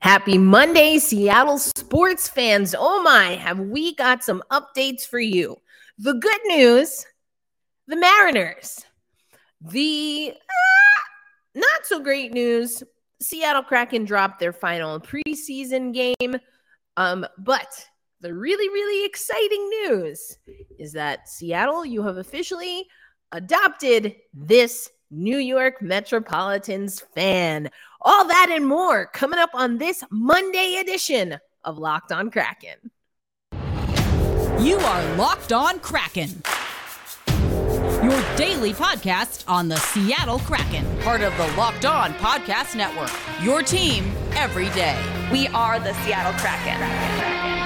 Happy Monday, Seattle sports fans. Oh my, have we got some updates for you? The good news the Mariners. The uh, not so great news Seattle Kraken dropped their final preseason game. Um, but the really, really exciting news is that Seattle, you have officially adopted this New York Metropolitans fan. All that and more coming up on this Monday edition of Locked On Kraken. You are Locked On Kraken. Your daily podcast on the Seattle Kraken, part of the Locked On Podcast Network. Your team every day. We are the Seattle Kraken. Kraken.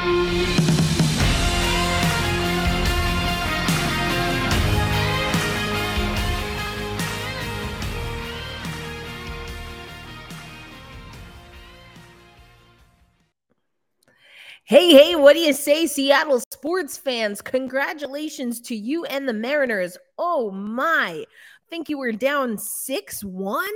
Hey, hey, what do you say, Seattle sports fans? Congratulations to you and the Mariners. Oh my, I think you were down 6 1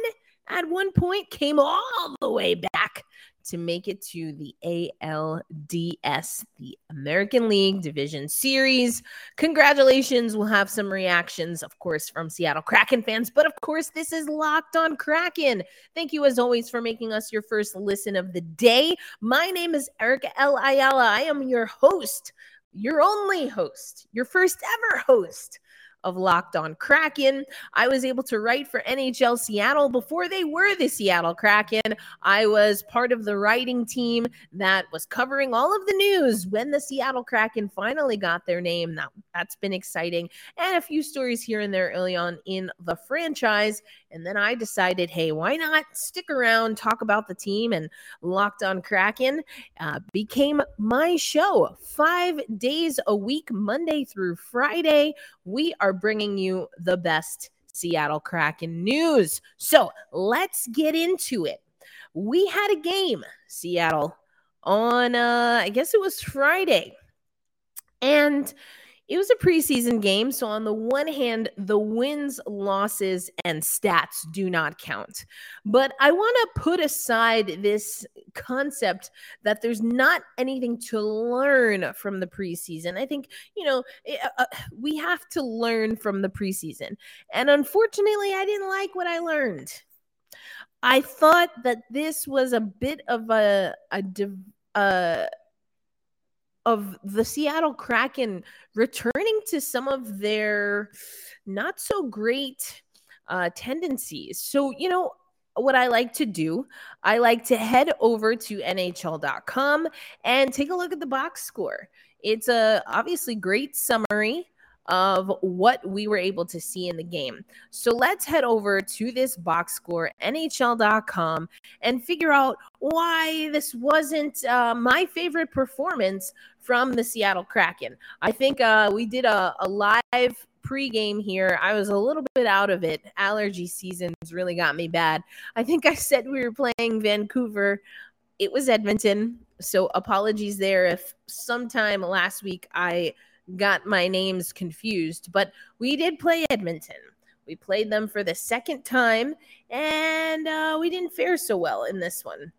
at one point, came all the way back to make it to the ALDS, the American League Division Series. Congratulations. We'll have some reactions, of course, from Seattle Kraken fans. But of course, this is Locked on Kraken. Thank you, as always, for making us your first listen of the day. My name is Erica L. Ayala. I am your host, your only host, your first ever host of Locked On Kraken. I was able to write for NHL Seattle before they were the Seattle Kraken. I was part of the writing team that was covering all of the news when the Seattle Kraken finally got their name. That, that's been exciting. And a few stories here and there early on in the franchise. And then I decided, hey, why not stick around, talk about the team? And Locked on Kraken uh, became my show five days a week, Monday through Friday. We are bringing you the best Seattle Kraken news. So let's get into it. We had a game, Seattle, on, uh, I guess it was Friday. And it was a preseason game. So, on the one hand, the wins, losses, and stats do not count. But I want to put aside this concept that there's not anything to learn from the preseason. I think, you know, eh, uh, uh, we have to learn from the preseason. And unfortunately, I didn't like what I learned. I thought that this was a bit of a, a, uh, of the Seattle Kraken returning to some of their not so great uh, tendencies. So, you know, what I like to do, I like to head over to NHL.com and take a look at the box score. It's a obviously great summary of what we were able to see in the game. So let's head over to this box score, NHL.com, and figure out why this wasn't uh, my favorite performance from the Seattle Kraken. I think uh, we did a, a live pregame here. I was a little bit out of it. Allergy seasons really got me bad. I think I said we were playing Vancouver. It was Edmonton. So apologies there if sometime last week I got my names confused, but we did play Edmonton. We played them for the second time, and uh, we didn't fare so well in this one.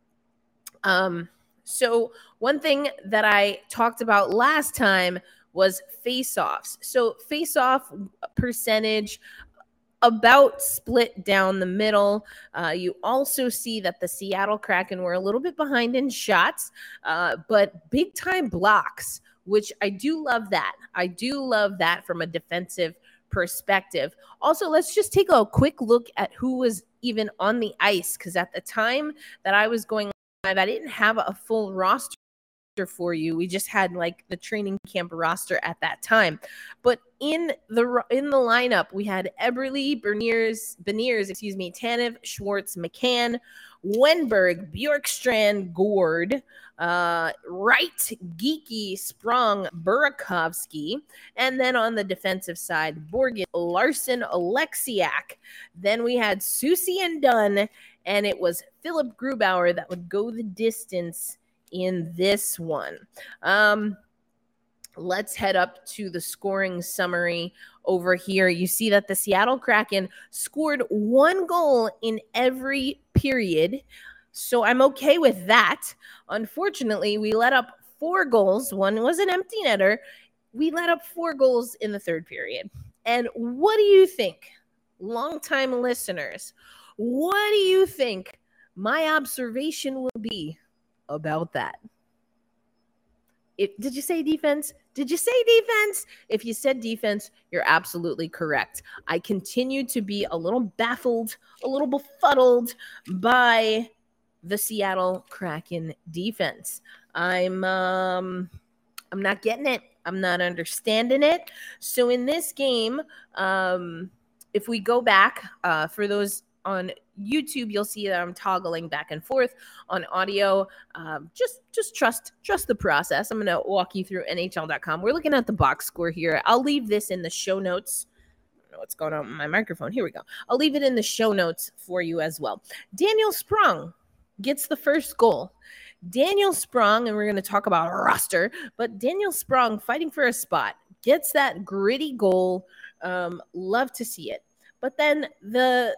Um, so, one thing that I talked about last time was face offs. So, face off percentage about split down the middle. Uh, you also see that the Seattle Kraken were a little bit behind in shots, uh, but big time blocks which I do love that. I do love that from a defensive perspective. Also, let's just take a quick look at who was even on the ice because at the time that I was going live, I didn't have a full roster for you. We just had like the training camp roster at that time. But in the in the lineup, we had Eberle, Berniers, Beniers, excuse me, Tanev, Schwartz, McCann, Wennberg, Bjorkstrand, Gourde, uh, Wright, Geekie, Sprong, Burakovsky. And then on the defensive side, Borgen, Larsson, Oleksiak. Then we had Soucy and Dunn, and it was Philipp Grubauer that would go the distance in this one. Um, let's head up to the scoring summary over here. You see that the Seattle Kraken scored one goal in every period. So I'm okay with that. Unfortunately, we let up four goals. One was an empty netter. We let up four goals in the third period. And what do you think, longtime listeners? What do you think my observation will be about that? Did you say defense? Did you say defense? If you said defense, you're absolutely correct. I continue to be a little baffled, a little befuddled by the Seattle Kraken defense. I'm um I'm not getting it. I'm not understanding it. So in this game, um if we go back uh for those on YouTube, you'll see that I'm toggling back and forth on audio. Um, just just trust trust the process. I'm gonna walk you through NHL.com. We're looking at the box score here. I'll leave this in the show notes. What's going on with my microphone. Here we go. I'll leave it in the show notes for you as well. Daniel Sprong gets the first goal. Daniel Sprong, and we're going to talk about roster, but Daniel Sprong fighting for a spot gets that gritty goal. Um, love to see it. But then the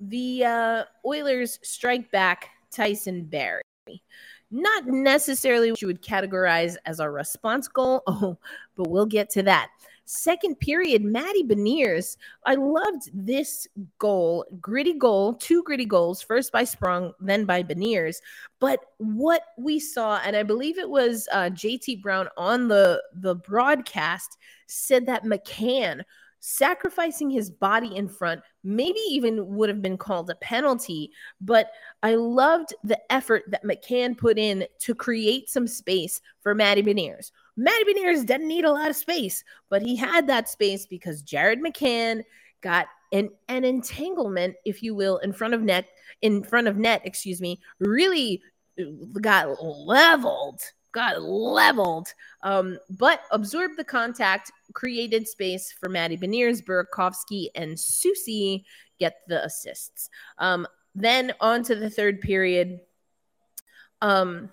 the uh, Oilers strike back Tyson Barrie. Not necessarily what you would categorize as a response goal. Oh, but we'll get to that. Second period, Matty Beniers. I loved this goal, gritty goal, two gritty goals, first by Sprong, then by Beniers. But what we saw, and I believe it was uh, JT Brown on the the broadcast, said that McCann sacrificing his body in front maybe even would have been called a penalty but i loved the effort that mccann put in to create some space for matty beniers. Matty beniers didn't need a lot of space but he had that space because jared mccann got an, an entanglement if you will in front of net in front of net excuse me really uh, got leveled got leveled, um, but absorbed the contact, created space for Matty Beniers, Burakovsky, and Soucy get the assists. Um, then on to the third period. Um,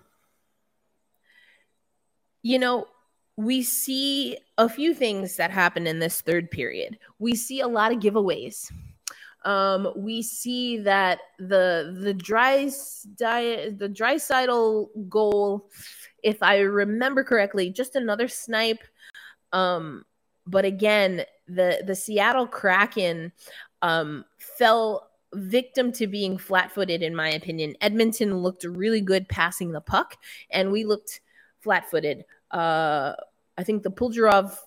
you know, we see a few things that happen in this third period. We see a lot of giveaways. Um, we see that the the dry diet the Draisaitl goal if I remember correctly, just another snipe. Um, but again, the the Seattle Kraken um, fell victim to being flat-footed, in my opinion. Edmonton looked really good passing the puck, and we looked flat-footed. Uh, I think the Puljarov,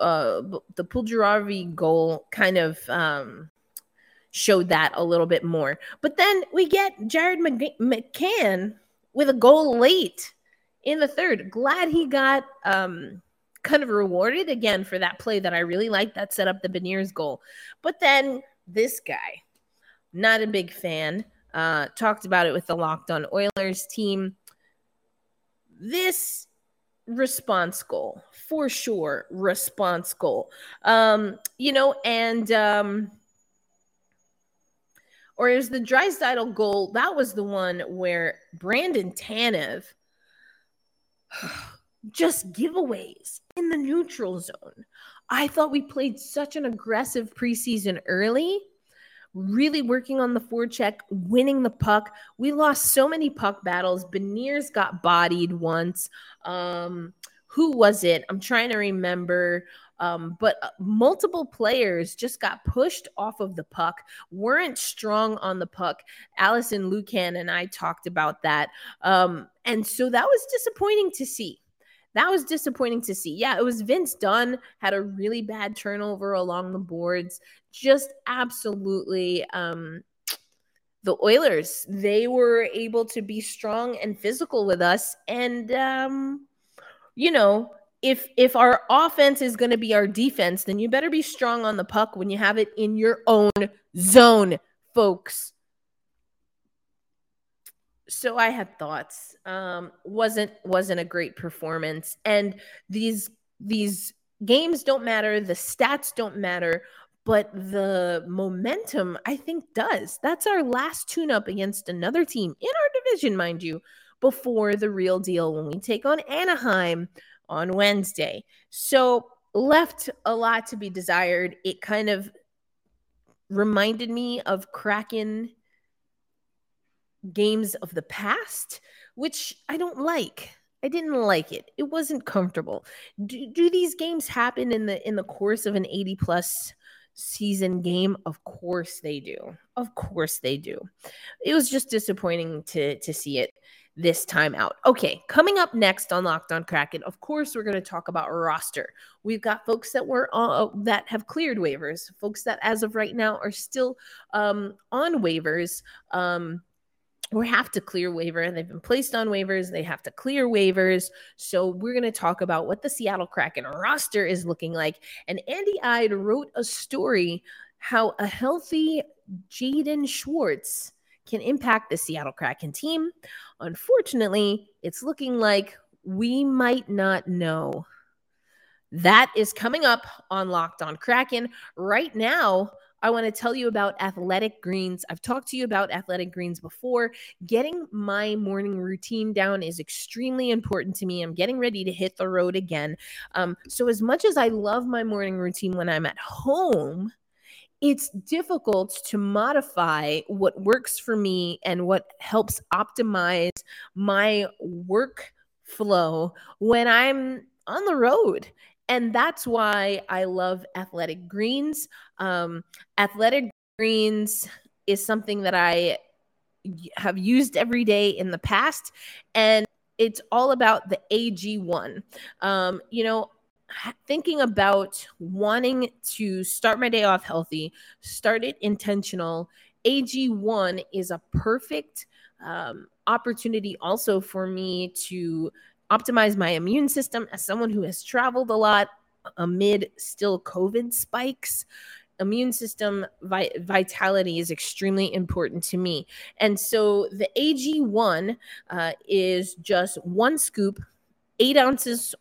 uh, the Puljujarvi goal kind of um, showed that a little bit more. But then we get Jared McCann with a goal late in the third. Glad he got um, kind of rewarded again for that play that I really liked that set up the Beniers goal. But then this guy, not a big fan, uh, talked about it with the Locked On Oilers team. This response goal, for sure, response goal. Um, you know, and um, or is the Draisaitl goal? That was the one where Brandon Tanev just giveaways in the neutral zone. I thought we played such an aggressive preseason early, really working on the forecheck, winning the puck. We lost so many puck battles. Beniers got bodied once. Um, who was it? I'm trying to remember. Um, but uh, multiple players just got pushed off of the puck, weren't strong on the puck. Alison Lukan and I talked about that. Um, and so that was disappointing to see. That was disappointing to see. Yeah, it was Vince Dunn had a really bad turnover along the boards. Just absolutely um the Oilers, they were able to be strong and physical with us and um you know, if if our offense is going to be our defense, then you better be strong on the puck when you have it in your own zone, folks. So I had thoughts. Um, wasn't wasn't a great performance, and these these games don't matter. The stats don't matter, but the momentum I think does. That's our last tune-up against another team in our division, mind you, before the real deal when we take on Anaheim on Wednesday. So left a lot to be desired. It kind of reminded me of Kraken games of the past, which I don't like. I didn't like it. It wasn't comfortable. Do, do these games happen in the in the course of an 80 plus season game? Of course they do. Of course they do. It was just disappointing to to see it this time out. Okay, coming up next on Locked On Kraken, of course, we're going to talk about roster. We've got folks that were uh, that have cleared waivers, folks that as of right now are still um, on waivers. Um, or have to clear waiver. And they've been placed on waivers. They have to clear waivers. So we're going to talk about what the Seattle Kraken roster is looking like. And Andy Eide wrote a story how a healthy Jaden Schwartz can impact the Seattle Kraken team. Unfortunately, it's looking like we might not know. That is coming up on Locked on Kraken. Right now, I want to tell you about athletic greens. I've talked to you about athletic greens before. Getting my morning routine down is extremely important to me. I'm getting ready to hit the road again. Um, so, as much as I love my morning routine when I'm at home, it's difficult to modify what works for me and what helps optimize my work flow when I'm on the road. And that's why I love athletic greens. Um, athletic greens is something that I have used every day in the past. And it's all about the AG1. Um, you know, thinking about wanting to start my day off healthy, start it intentional, AG1 is a perfect um, opportunity also for me to optimize my immune system as someone who has traveled a lot amid still COVID spikes. Immune system vi- vitality is extremely important to me. And so the AG1 uh, is just one scoop, eight ounces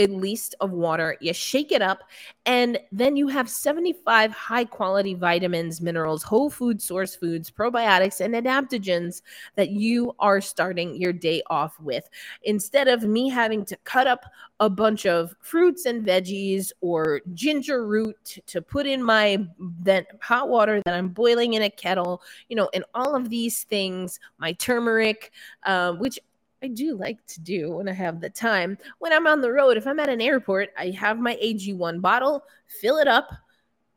at least of water. You shake it up, and then you have 75 high quality vitamins, minerals, whole food source foods, probiotics, and adaptogens that you are starting your day off with. Instead of me having to cut up a bunch of fruits and veggies or ginger root to put in my then hot water that I'm boiling in a kettle, you know, and all of these things, my turmeric, uh, which I do like to do when I have the time. When I'm on the road, if I'm at an airport, I have my AG1 bottle, fill it up,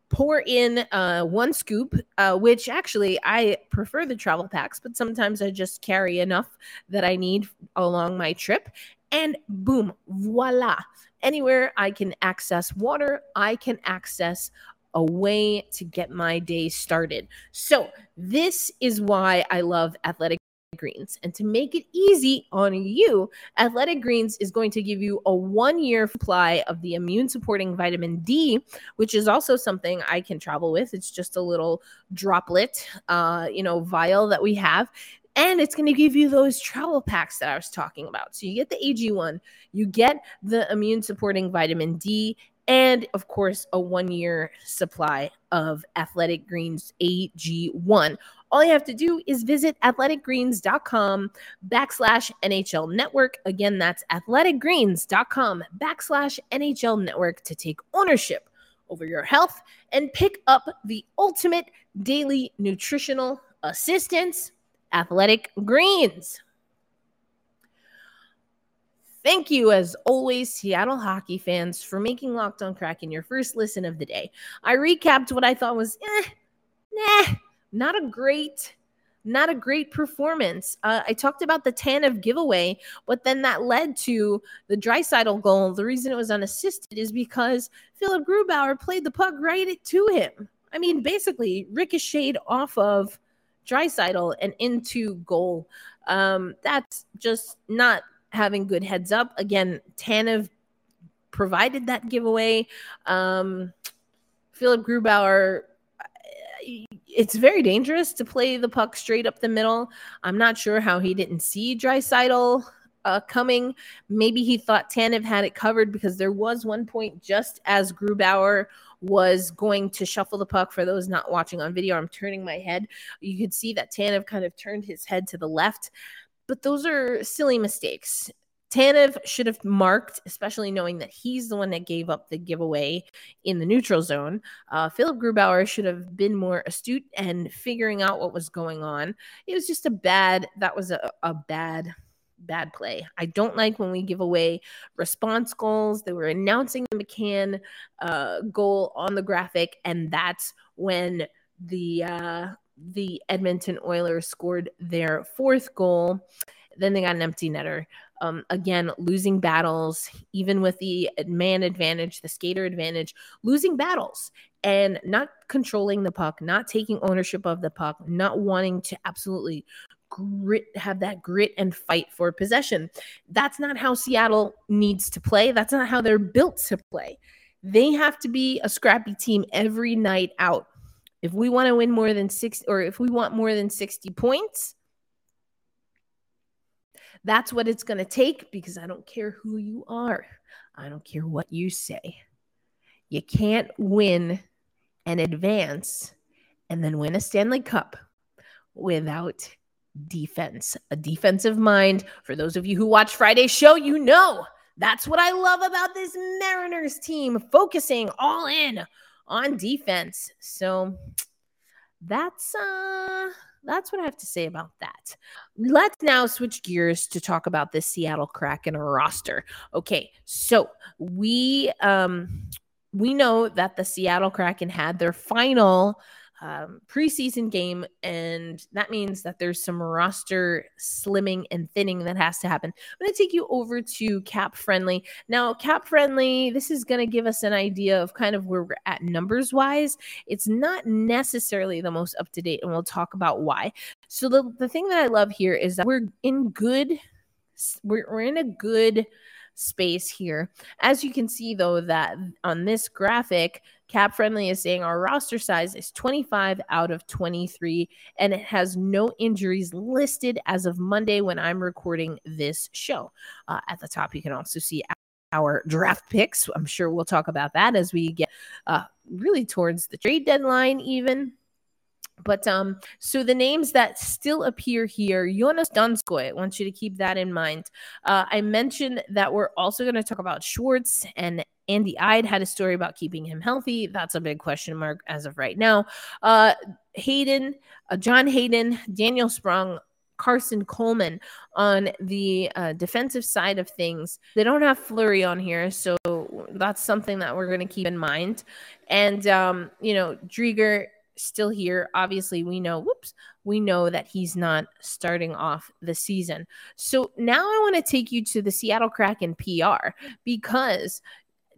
pour in uh, one scoop, uh, which actually I prefer the travel packs, but sometimes I just carry enough that I need along my trip. And boom, voila. Anywhere I can access water, I can access a way to get my day started. So, this is why I love athletic Greens. And to make it easy on you, Athletic Greens is going to give you a one year supply of the immune supporting vitamin D, which is also something I can travel with. It's just a little droplet, uh, you know, vial that we have. And it's going to give you those travel packs that I was talking about. So you get the AG1, you get the immune supporting vitamin D, and of course, a one year supply of Athletic Greens AG1. All you have to do is visit athleticgreens.com backslash NHL network. Again, that's athleticgreens.com backslash NHL network to take ownership over your health and pick up the ultimate daily nutritional assistance, Athletic Greens. Thank you, as always, Seattle hockey fans, for making Locked on Kraken your first listen of the day. I recapped what I thought was, eh, nah, not a great not a great performance. Uh, I talked about the Tanev giveaway, but then that led to the Draisaitl goal. The reason it was unassisted is because Philipp Grubauer played the puck right to him. I mean, basically ricocheted off of Draisaitl and into goal. Um, that's just not having good heads up. Again, Tanev provided that giveaway. Um, Philipp Grubauer it's very dangerous to play the puck straight up the middle. I'm not sure how he didn't see Draisaitl uh, coming. Maybe he thought Tanev had it covered because there was one point just as Grubauer was going to shuffle the puck. For those not watching on video, I'm turning my head. You could see that Tanev kind of turned his head to the left. But those are silly mistakes. Tanev should have marked, especially knowing that he's the one that gave up the giveaway in the neutral zone. Uh, Philipp Grubauer should have been more astute and figuring out what was going on. It was just a bad, that was a, a bad bad play. I don't like when we give away response goals. They were announcing the McCann uh, goal on the graphic, and that's when the uh, the Edmonton Oilers scored their fourth goal. Then they got an empty netter. Um, again, losing battles, even with the man advantage, the skater advantage, losing battles and not controlling the puck, not taking ownership of the puck, not wanting to absolutely grit, have that grit and fight for possession. That's not how Seattle needs to play. That's not how they're built to play. They have to be a scrappy team every night out. If we want to win more than six, or if we want more than 60 points, that's what it's going to take because I don't care who you are. I don't care what you say. You can't win and advance and then win a Stanley Cup without defense. A defensive mind. For those of you who watch Friday's show, you know that's what I love about this Mariners team, focusing all in on defense. So that's uh that's what I have to say about that. Let's now switch gears to talk about the Seattle Kraken roster. Okay, so we um we know that the Seattle Kraken had their final um, preseason game, and that means that there's some roster slimming and thinning that has to happen. I'm going to take you over to Cap Friendly. Now, Cap Friendly, this is going to give us an idea of kind of where we're at numbers wise. It's not necessarily the most up to date, and we'll talk about why. So, the, the thing that I love here is that we're in good, we're, we're in a good space here. As you can see, though, that on this graphic, Cap Friendly is saying our roster size is 25 out of 23, and it has no injuries listed as of Monday when I'm recording this show. Uh, at the top, you can also see our draft picks. I'm sure we'll talk about that as we get uh, really towards the trade deadline, even. But um, so the names that still appear here, Jonas Donskoi, I want you to keep that in mind. Uh, I mentioned that we're also going to talk about Schwartz and Andy Eide had a story about keeping him healthy. That's a big question mark as of right now. Uh, Hayden, uh, John Hayden, Daniel Sprong, Karson Kuhlman on the uh, defensive side of things. They don't have Fleury on here, so that's something that we're going to keep in mind. And um, you know, Driedger still here. Obviously, we know, whoops, we know that he's not starting off the season. So now I want to take you to the Seattle Kraken PR because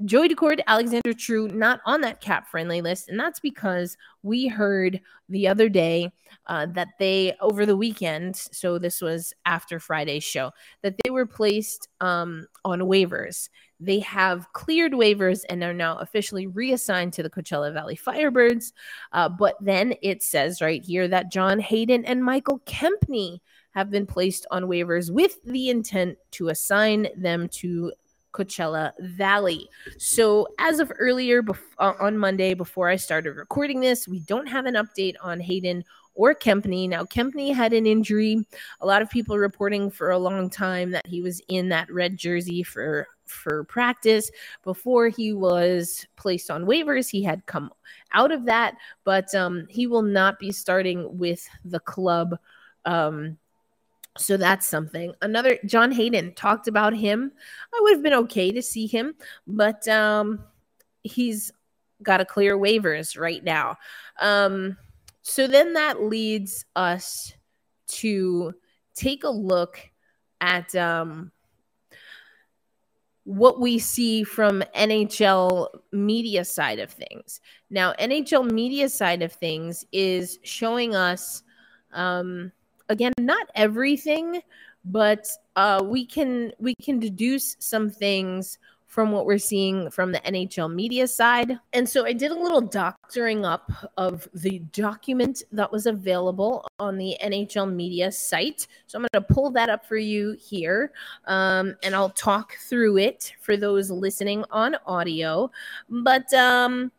Joey Daccord, Alexander True, not on that cap friendly list. And that's because we heard the other day uh, that they, over the weekend, so this was after Friday's show, that they were placed um, on waivers. They have cleared waivers and are now officially reassigned to the Coachella Valley Firebirds. Uh, but then it says right here that John Hayden and Michael Kempny have been placed on waivers with the intent to assign them to Coachella Valley. So, as of earlier bef- uh, on Monday, before I started recording this, we don't have an update on Hayden or Kempny. Now, Kempny had an injury. A lot of people reporting for a long time that he was in that red jersey for for practice before he was placed on waivers. He had come out of that, but um, he will not be starting with the club. Um, so that's something. Another John Hayden talked about him. I would have been okay to see him, but um, he's got to clear waivers right now. Um, so then that leads us to take a look at um, what we see from NHL media side of things. Now, NHL media side of things is showing us um, again not everything but uh, we can we can deduce some things from what we're seeing from the NHL media side. And so I did a little doctoring up of the document that was available on the NHL media site. So I'm going to pull that up for you here um, and I'll talk through it for those listening on audio. But um,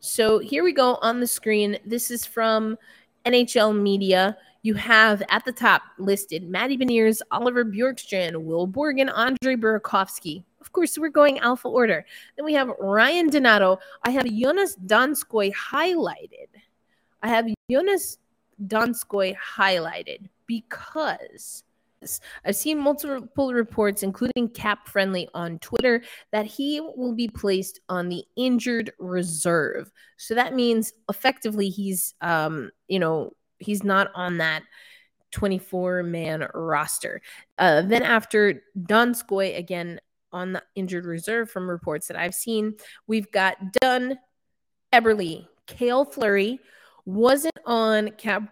so here we go on the screen. This is from NHL media you have at the top listed Matty Beniers, Oliver Bjorkstrand, Will Borgen, Andre Burakovsky. Of course, we're going alpha order. Then we have Ryan Donato. I have Jonas Donskoi highlighted. I have Jonas Donskoi highlighted because I've seen multiple reports, including Cap Friendly on Twitter, that he will be placed on the injured reserve. So that means effectively he's, um, you know, he's not on that 24 man roster. Uh, then after Donskoi, again on the injured reserve from reports that I've seen, we've got Dunn, Eberle, Kale Fleury wasn't on Cap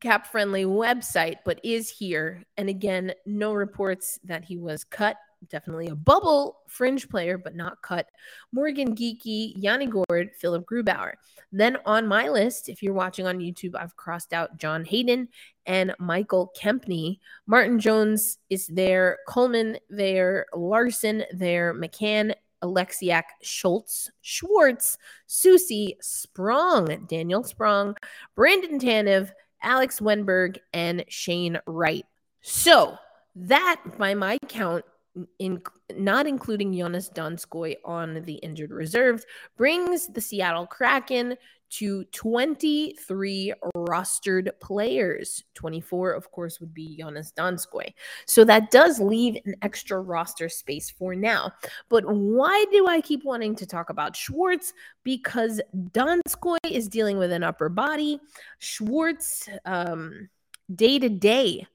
cap friendly website, but is here. And again, no reports that he was cut. Definitely a bubble fringe player, but not cut. Morgan Geekie, Yanni Gourde, Philipp Grubauer. Then on my list, if you're watching on YouTube, I've crossed out John Hayden and Michael Kempny. Martin Jones is there, Kuhlman there, Larsson there, McCann, Oleksiak, Schultz, Schwartz, Soucy, Sprong, Daniel Sprong, Brandon Tanev, Alex Wennberg, and Shane Wright. So that, by my count, in not including Jonas Donskoi on the injured reserve, brings the Seattle Kraken to 23 rostered players. 24, of course, would be Jonas Donskoi. So that does leave an extra roster space for now. But why do I keep wanting to talk about Schwartz? Because Donskoi is dealing with an upper body, Schwartz, day to day.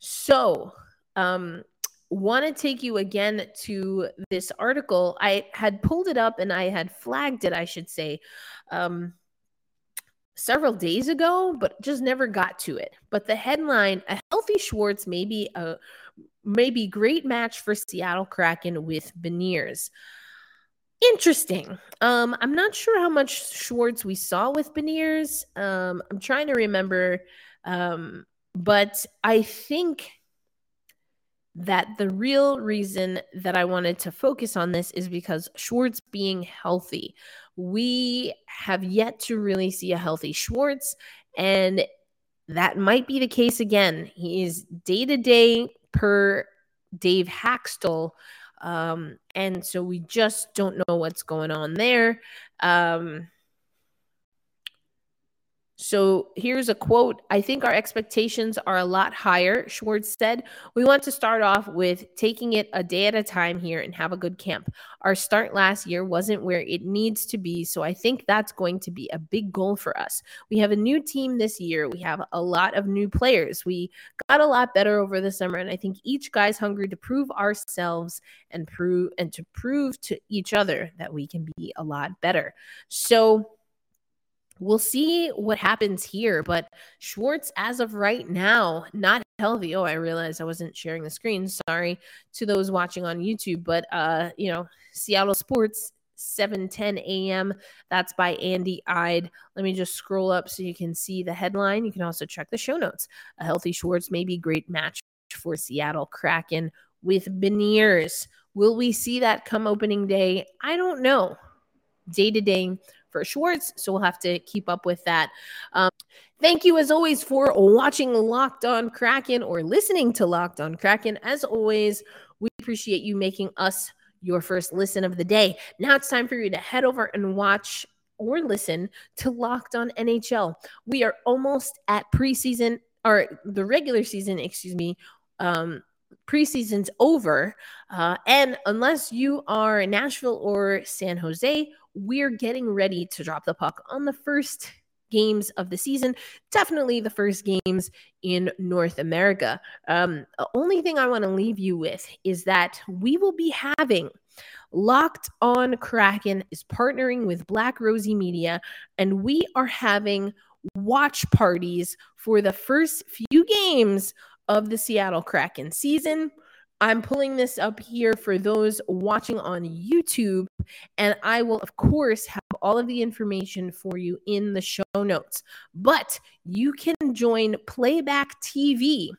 So, um, want to take you again to this article. I had pulled it up and I had flagged it, I should say. Um, several days ago, but just never got to it. But the headline: A healthy Schwartz may be a maybe great match for Seattle Kraken with Beniers. Interesting. Um, I'm not sure how much Schwartz we saw with Beniers. Um, I'm trying to remember, um, but I think that the real reason that I wanted to focus on this is because Schwartz being healthy we have yet to really see a healthy Schwartz, and that might be the case again. He is day to day per Dave Hakstol. Um, and so we just don't know what's going on there. Um, so here's a quote I think our expectations are a lot higher. Schwartz said, We want to start off with taking it a day at a time here and have a good camp. Our start last year wasn't where it needs to be. So I think that's going to be a big goal for us. We have a new team this year. We have a lot of new players. We got a lot better over the summer. And I think each guy's hungry to prove ourselves and prove and to prove to each other that we can be a lot better. So we'll see what happens here. But Schwartz, as of right now, not healthy. Oh, I realized I wasn't sharing the screen. Sorry to those watching on YouTube. But uh, you know, Seattle Sports 7:10 a.m. That's by Andy Eide. Let me just scroll up so you can see the headline. You can also check the show notes. A healthy Schwartz may be great match for Seattle Kraken with Beniers. Will we see that come opening day? I don't know. Day to day for Schwartz. So we'll have to keep up with that. Um, thank you, as always, for watching Locked On Kraken or listening to Locked On Kraken. As always, we appreciate you making us your first listen of the day. Now it's time for you to head over and watch or listen to Locked On NHL. We are almost at preseason or the regular season, excuse me. Um, preseason's over. Uh, and unless you are Nashville or San Jose, we're getting ready to drop the puck on the first games of the season. Definitely the first games in North America. Um, the only thing I want to leave you with is that we will be having Locked on Kraken is partnering with Black Rosie Media, and we are having watch parties for the first few games of the Seattle Kraken season. I'm pulling this up here for those watching on YouTube, and I will, of course, have all of the information for you in the show notes. But you can join Playback TV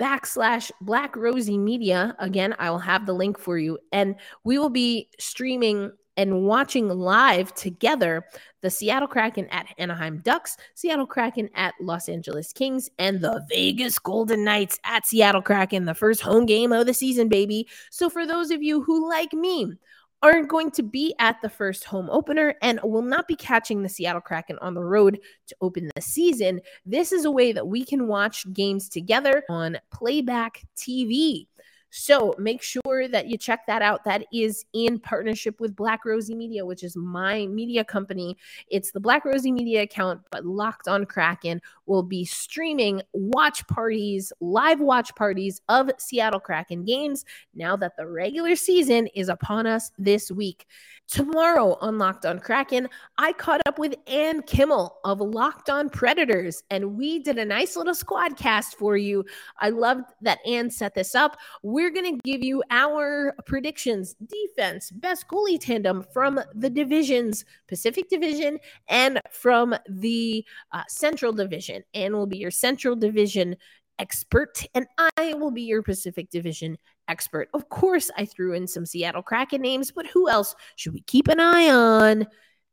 backslash Black Rosie Media. Again, I will have the link for you, and we will be streaming and watching live together the Seattle Kraken at Anaheim Ducks, Seattle Kraken at Los Angeles Kings, and the Vegas Golden Knights at Seattle Kraken, the first home game of the season, baby. So, for those of you who, like me, aren't going to be at the first home opener and will not be catching the Seattle Kraken on the road to open the season, this is a way that we can watch games together on playback TV. So make sure that you check that out. That is in partnership with Black Rosie Media, which is my media company. It's the Black Rosie Media account, but Locked on Kraken will be streaming watch parties, live watch parties of Seattle Kraken games now that the regular season is upon us this week. Tomorrow on Locked on Kraken, I caught up with Ann Kimmel of Locked on Predators, and we did a nice little squad cast for you. I loved that Ann set this up. We're going to give you our predictions, defense, best goalie tandem from the divisions, Pacific Division, and from the uh, Central Division. Ann will be your Central Division expert, and I will be your Pacific Division expert. Of course, I threw in some Seattle Kraken names, but who else should we keep an eye on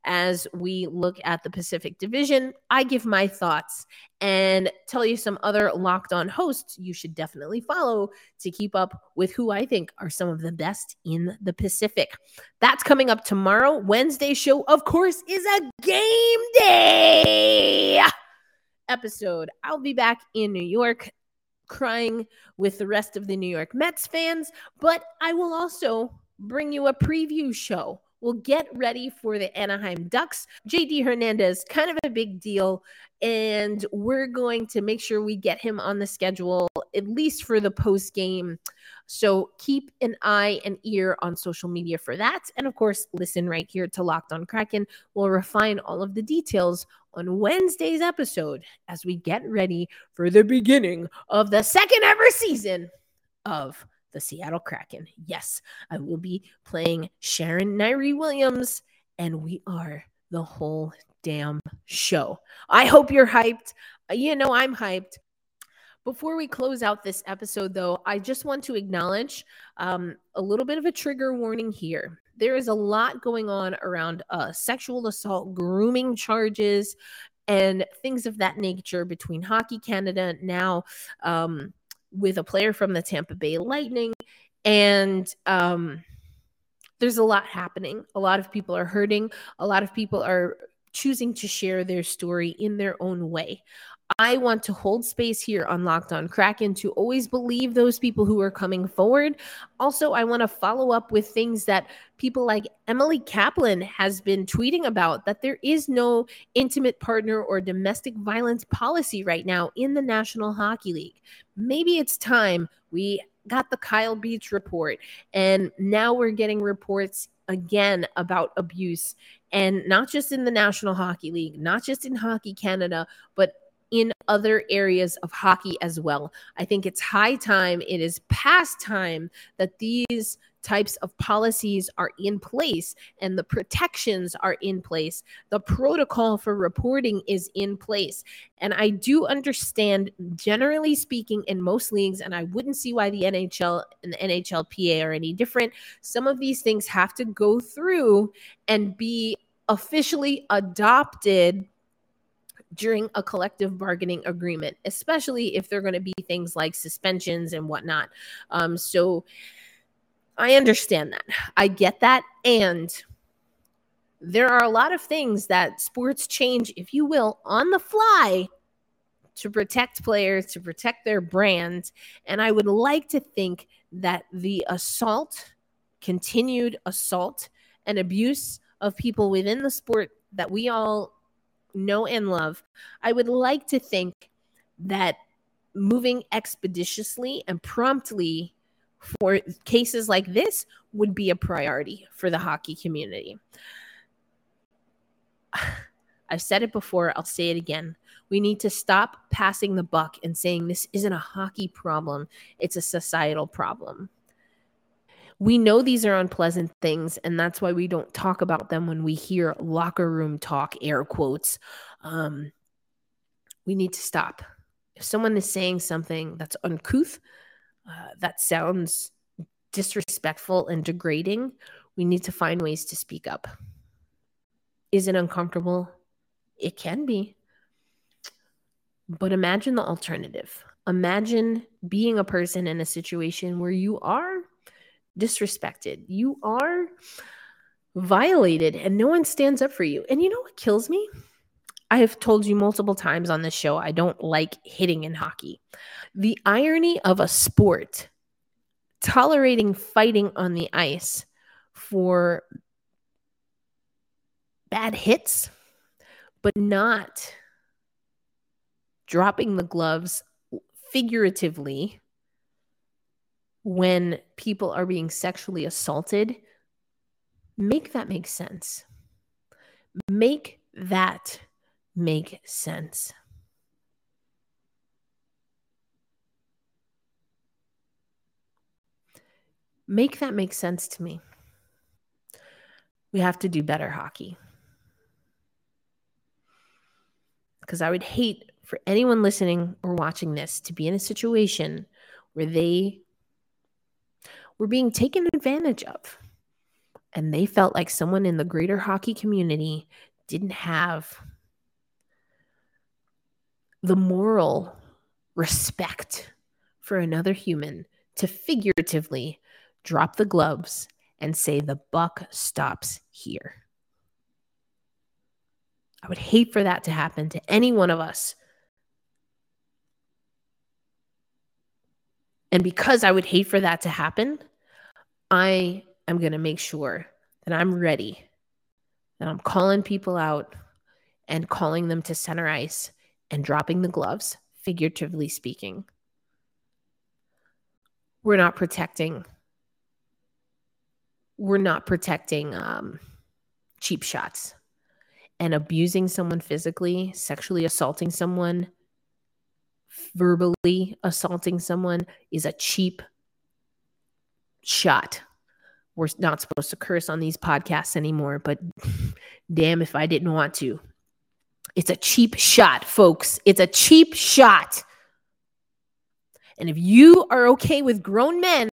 as we look at the Pacific Division? I give my thoughts and tell you some other locked on hosts you should definitely follow to keep up with who I think are some of the best in the Pacific. That's coming up tomorrow. Wednesday show, of course, is a game day episode. I'll be back in New York crying with the rest of the New York Mets fans, but I will also bring you a preview show. We'll get ready for the Anaheim Ducks. JD Hernandez, kind of a big deal. And we're going to make sure we get him on the schedule, at least for the post game. So keep an eye and ear on social media for that. And of course, listen right here to Locked on Kraken. We'll refine all of the details on Wednesday's episode as we get ready for the beginning of the second ever season of the Seattle Kraken. Yes, I will be playing Sharon Nairi Williams, and we are the whole damn show. I hope you're hyped. You know, I'm hyped. Before we close out this episode, though, I just want to acknowledge um, a little bit of a trigger warning here there is a lot going on around uh, sexual assault, grooming charges, and things of that nature between Hockey Canada now um, with a player from the Tampa Bay Lightning. And um, there's a lot happening. A lot of people are hurting. A lot of people are choosing to share their story in their own way. I want to hold space here on Locked on Kraken to always believe those people who are coming forward. Also, I want to follow up with things that people like Emily Kaplan has been tweeting about that there is no intimate partner or domestic violence policy right now in the National Hockey League. Maybe it's time we got the Kyle Beach report, and now we're getting reports again about abuse and not just in the National Hockey League, not just in Hockey Canada, but in other areas of hockey as well. I think it's high time, it is past time that these types of policies are in place and the protections are in place. The protocol for reporting is in place. And I do understand, generally speaking, in most leagues, and I wouldn't see why the NHL and the NHLPA are any different. Some of these things have to go through and be officially adopted during a collective bargaining agreement, especially if they're going to be things like suspensions and whatnot. Um, so I understand that. I get that. And there are a lot of things that sports change, if you will, on the fly to protect players, to protect their brands. And I would like to think that the assault, continued assault, and abuse of people within the sport that we all know and love, I would like to think that moving expeditiously and promptly for cases like this would be a priority for the hockey community. I've said it before, I'll say it again. We need to stop passing the buck and saying this isn't a hockey problem, it's a societal problem. We know these are unpleasant things, and that's why we don't talk about them when we hear locker room talk, air quotes. Um, we need to stop. If someone is saying something that's uncouth, uh, that sounds disrespectful and degrading, We need to find ways to speak up. Is it uncomfortable? It can be. But imagine the alternative. Imagine being a person in a situation where you are disrespected, you are violated, and no one stands up for you. And you know what kills me? I have told you multiple times on this show, I don't like hitting in hockey. The irony of a sport tolerating fighting on the ice for bad hits, but not dropping the gloves figuratively when people are being sexually assaulted. Make that make sense. Make that make sense. Make that make sense to me. We have to do better hockey. Because I would hate for anyone listening or watching this to be in a situation where they were being taken advantage of and they felt like someone in the greater hockey community didn't have the moral respect for another human to figuratively drop the gloves and say the buck stops here. I would hate for that to happen to any one of us. And because I would hate for that to happen, I am going to make sure that I'm ready, that I'm calling people out and calling them to center ice and dropping the gloves, figuratively speaking. We're not protecting. We're not protecting um, cheap shots and abusing someone physically, sexually assaulting someone, verbally assaulting someone is a cheap shot. We're not supposed to curse on these podcasts anymore, but damn if I didn't want to. It's a cheap shot, folks. It's a cheap shot. And if you are okay with grown men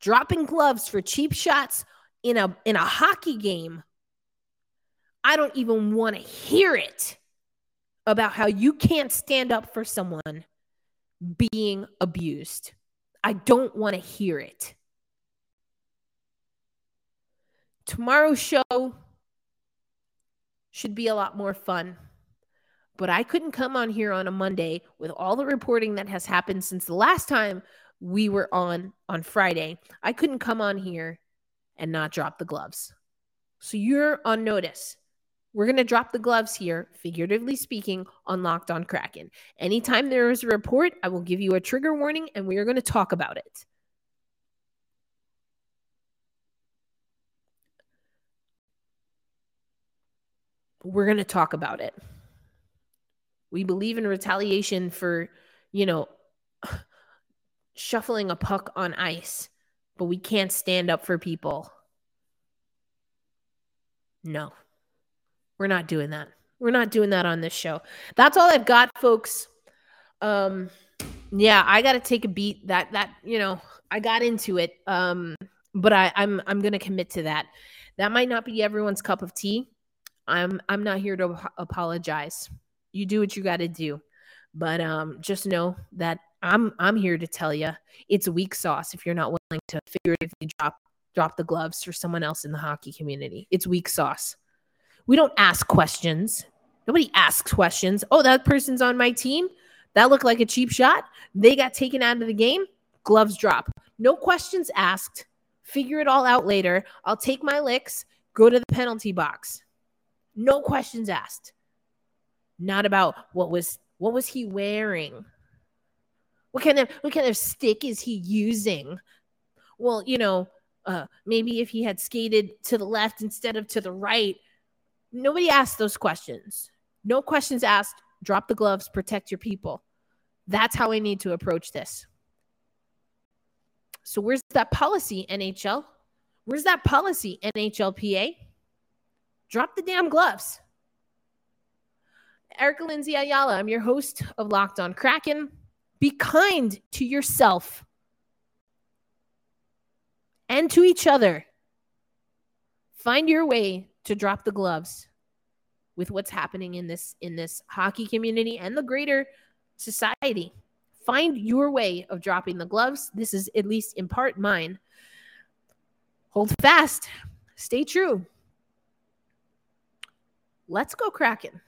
dropping gloves for cheap shots in a in a hockey game, I don't even want to hear it about how you can't stand up for someone being abused. I don't want to hear it. Tomorrow's show should be a lot more fun. But I couldn't come on here on a Monday with all the reporting that has happened since the last time we were on on Friday. I couldn't come on here and not drop the gloves. So you're on notice. We're going to drop the gloves here, figuratively speaking, on Locked on Kraken. Anytime there is a report, I will give you a trigger warning and we are going to talk about it. we're going to talk about it. We believe in retaliation for, you know, shuffling a puck on ice, but we can't stand up for people. No, we're not doing that. We're not doing that on this show. That's all I've got, folks. Um, yeah, I got to take a beat. That that you know, I got into it. Um, but I, I'm I'm gonna commit to that. That might not be everyone's cup of tea. I'm I'm not here to apologize. You do what you got to do. But um just know that I'm I'm here to tell you it's weak sauce if you're not willing to figuratively drop drop the gloves for someone else in the hockey community. It's weak sauce. We don't ask questions. Nobody asks questions. Oh, that person's on my team. That looked like a cheap shot. They got taken out of the game. Gloves drop. No questions asked. Figure it all out later. I'll take my licks, go to the penalty box. No questions asked. Not about what was what was he wearing? What kind of what kind of stick is he using? Well, you know, uh, maybe if he had skated to the left instead of to the right. Nobody asked those questions. No questions asked. Drop the gloves, protect your people. That's how we need to approach this. So, where's that policy, NHL? Where's that policy, NHLPA? Drop the damn gloves. Erica Lindsay Ayala, I'm your host of Locked on Kraken. Be kind to yourself and to each other find your way to drop the gloves with what's happening in this in this hockey community and the greater society. Find your way of dropping the gloves. This is at least in part mine. Hold fast. Stay true. Let's go Kraken.